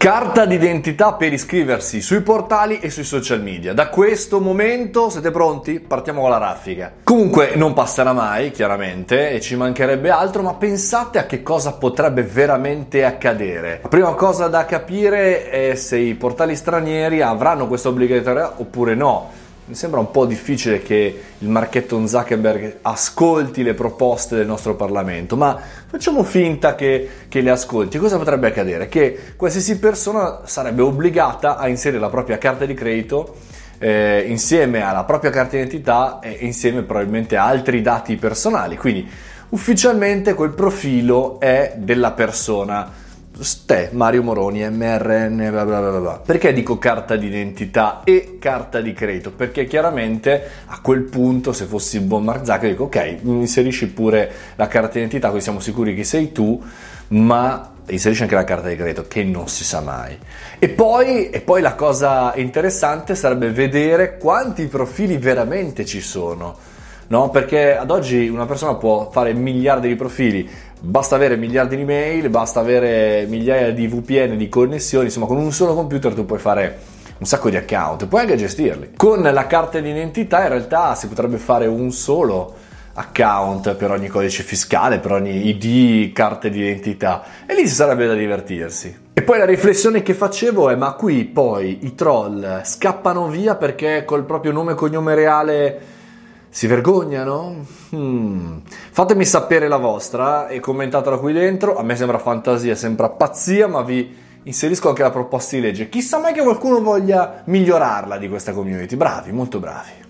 Carta d'identità per iscriversi sui portali e sui social media. Da questo momento siete pronti? Partiamo con la raffica. Comunque non passerà mai, chiaramente, e ci mancherebbe altro, ma pensate a che cosa potrebbe veramente accadere. La prima cosa da capire è se i portali stranieri avranno questa obbligatorietà oppure no mi sembra un po' difficile che il marchetto Zuckerberg ascolti le proposte del nostro Parlamento, ma facciamo finta che, che, le ascolti. Cosa potrebbe accadere? Che qualsiasi persona sarebbe obbligata a inserire la propria carta di credito eh, insieme alla propria carta di identità e insieme probabilmente a altri dati personali. Quindi ufficialmente quel profilo è della persona Ste, Mario Moroni, MRN, bla bla bla bla. Perché dico carta d'identità e carta di credito? Perché chiaramente a quel punto, se fossi il buon Zuckerberg, dico ok, inserisci pure la carta d'identità, così siamo sicuri che sei tu, ma inserisci anche la carta di credito, che non si sa mai. E poi, e poi la cosa interessante sarebbe vedere quanti profili veramente ci sono. No? Perché ad oggi una persona può fare miliardi di profili, Basta avere miliardi di mail, basta avere migliaia di VPN, di connessioni, insomma con un solo computer tu puoi fare un sacco di account, puoi anche gestirli. Con la carta di identità in realtà si potrebbe fare un solo account per ogni codice fiscale, per ogni ID, carte di identità e lì ci sarebbe da divertirsi. E poi la riflessione che facevo è ma qui poi i troll scappano via perché col proprio nome e cognome reale si vergognano? Hmm. Fatemi sapere la vostra e commentatela qui dentro. A me sembra fantasia, sembra pazzia, ma vi inserisco anche la proposta di legge. Chissà mai che qualcuno voglia migliorarla di questa community. Bravi, molto bravi.